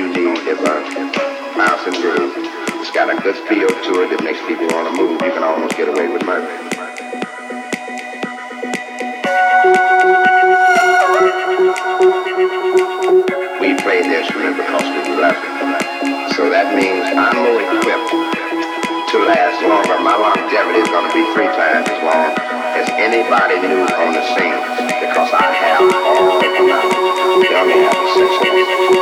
you need a bounce and groove. It's got a good feel to it that makes people want to move. You can almost get away with murder. We play the instrument because we love it. So that means I'm more equipped to last longer. My longevity is going to be three times as long as anybody new on the scene because I have all the knowledge. Have the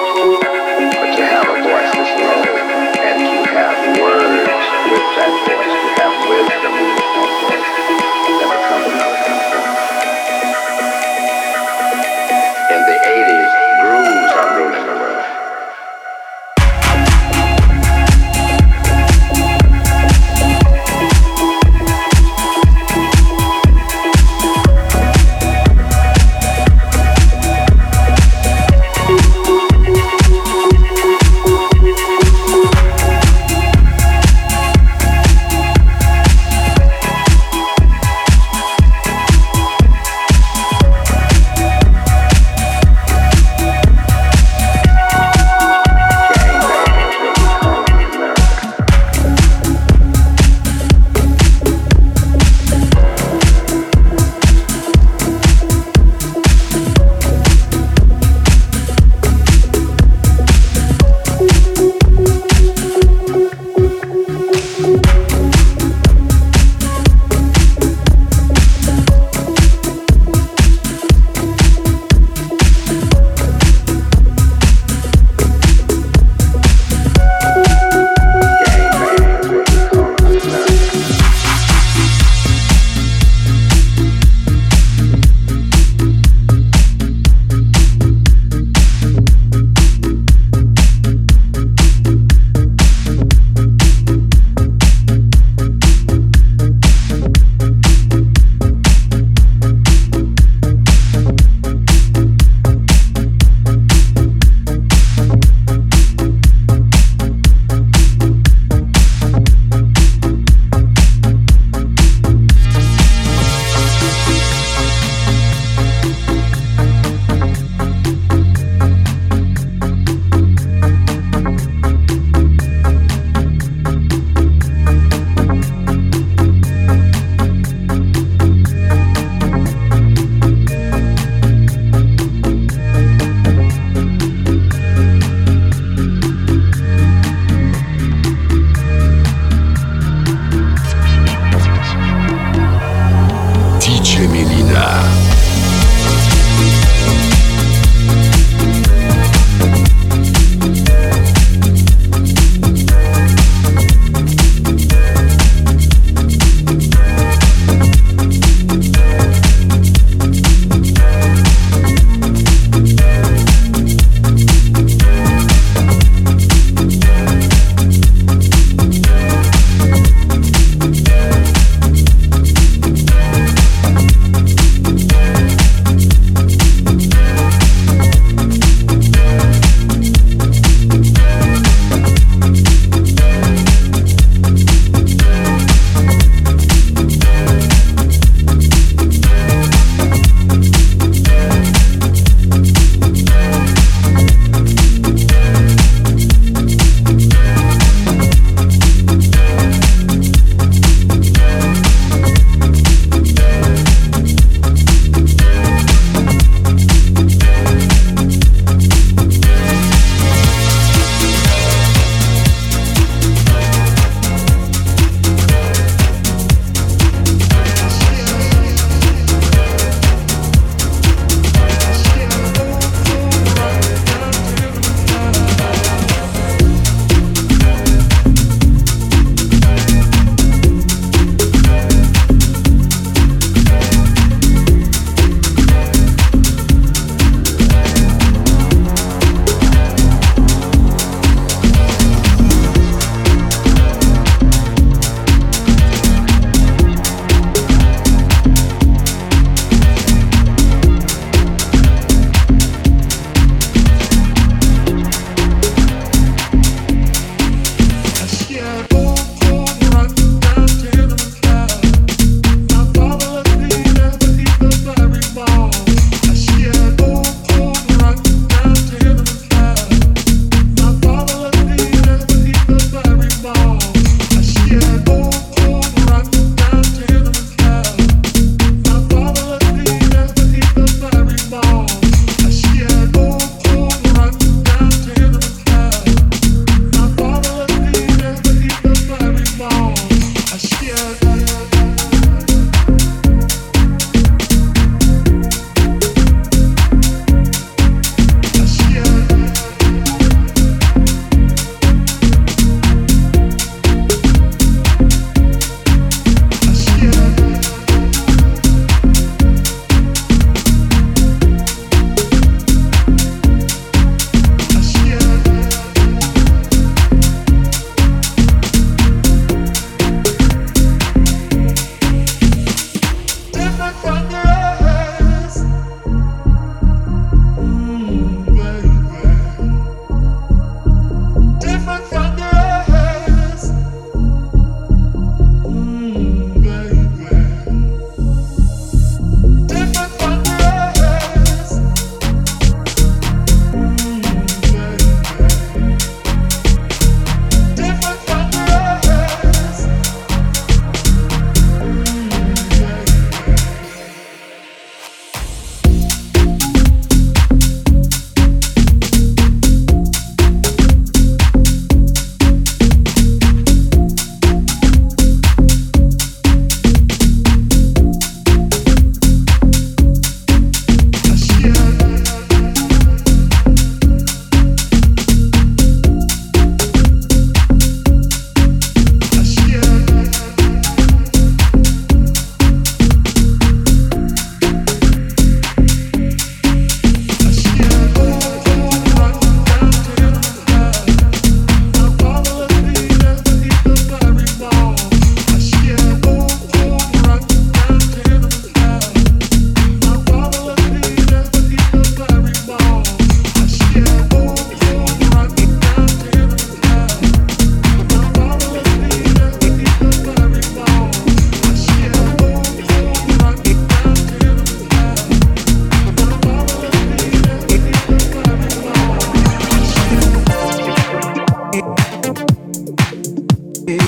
Can't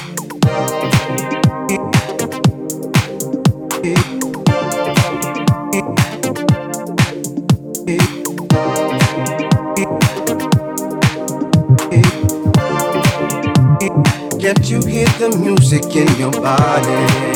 you hear the music in your body?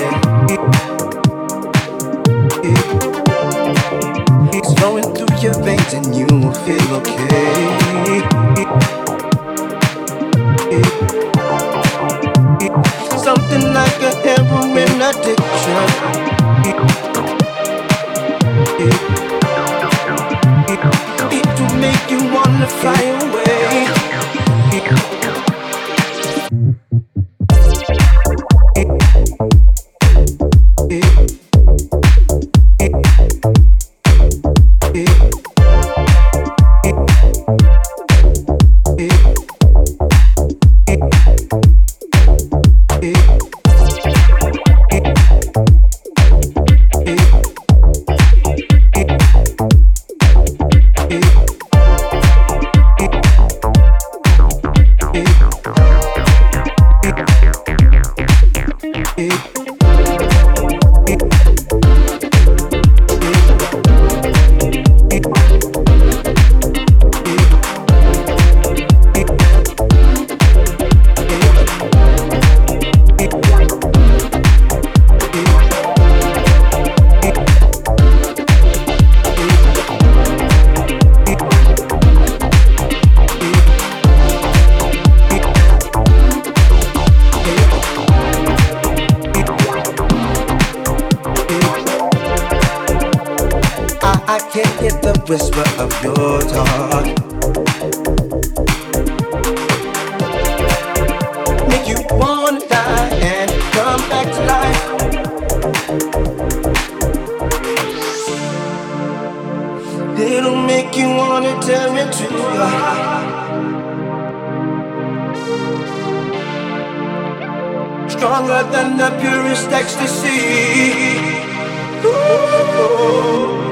I can't get the whisper of your talk. Make you wanna die and come back to life. It'll make you wanna tear into your heart. Stronger than the purest ecstasy. Ooh.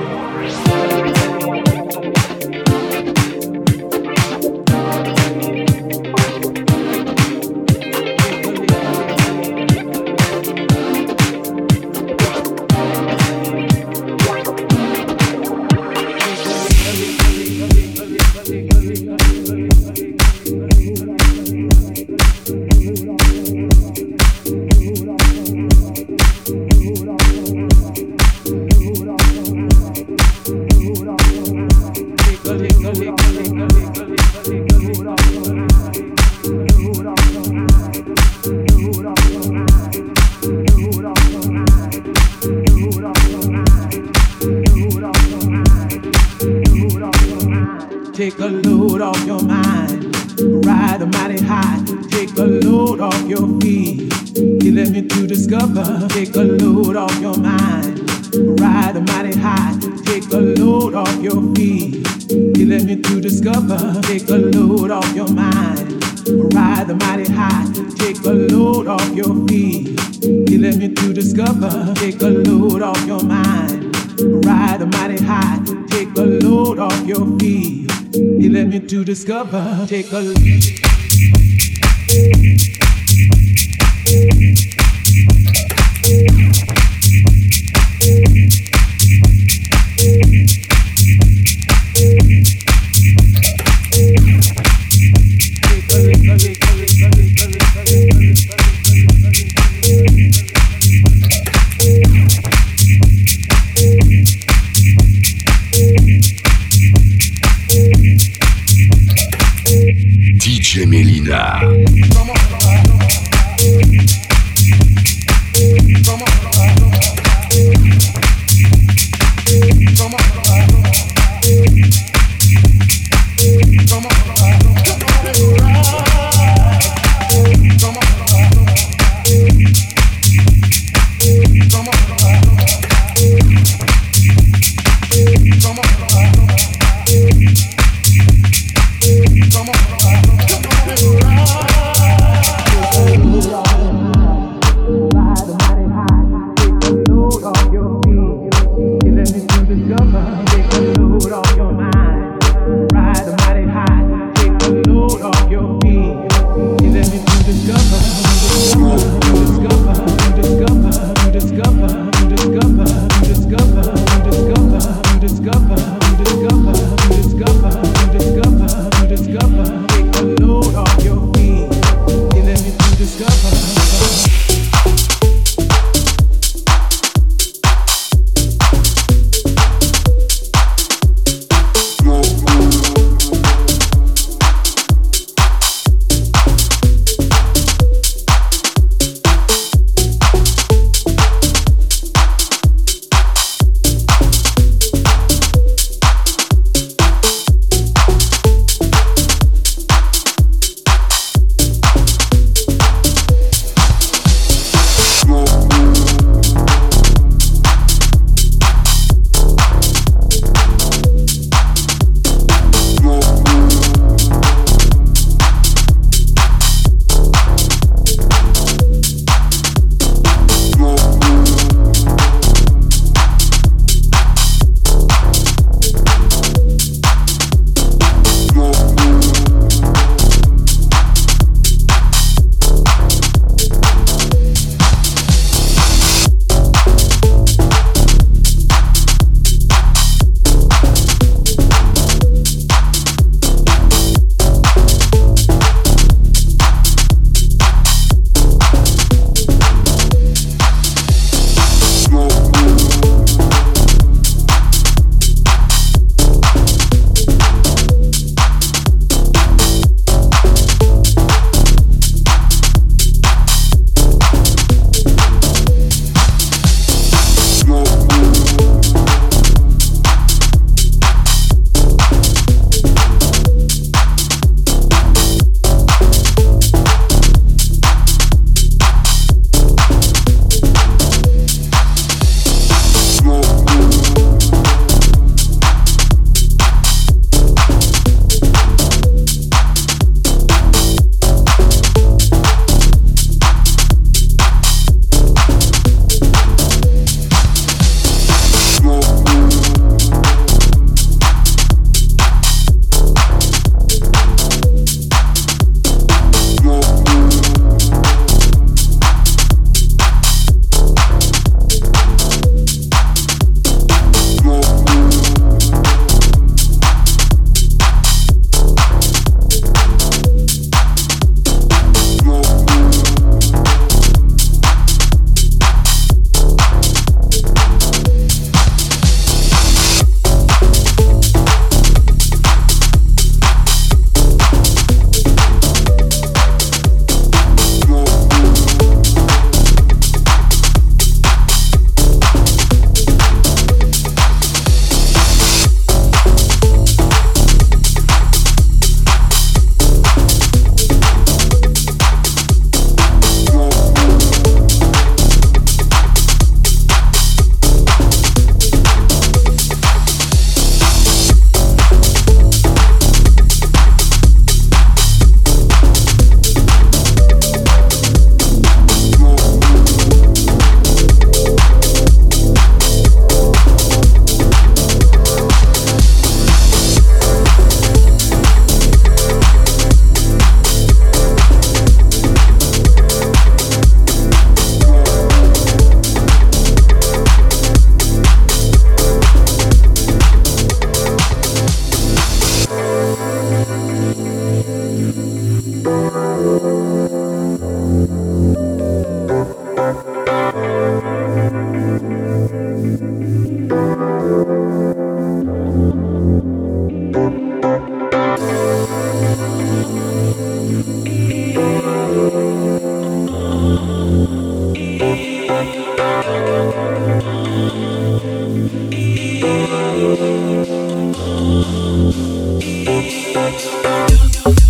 you.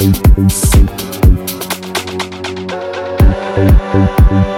Thank you.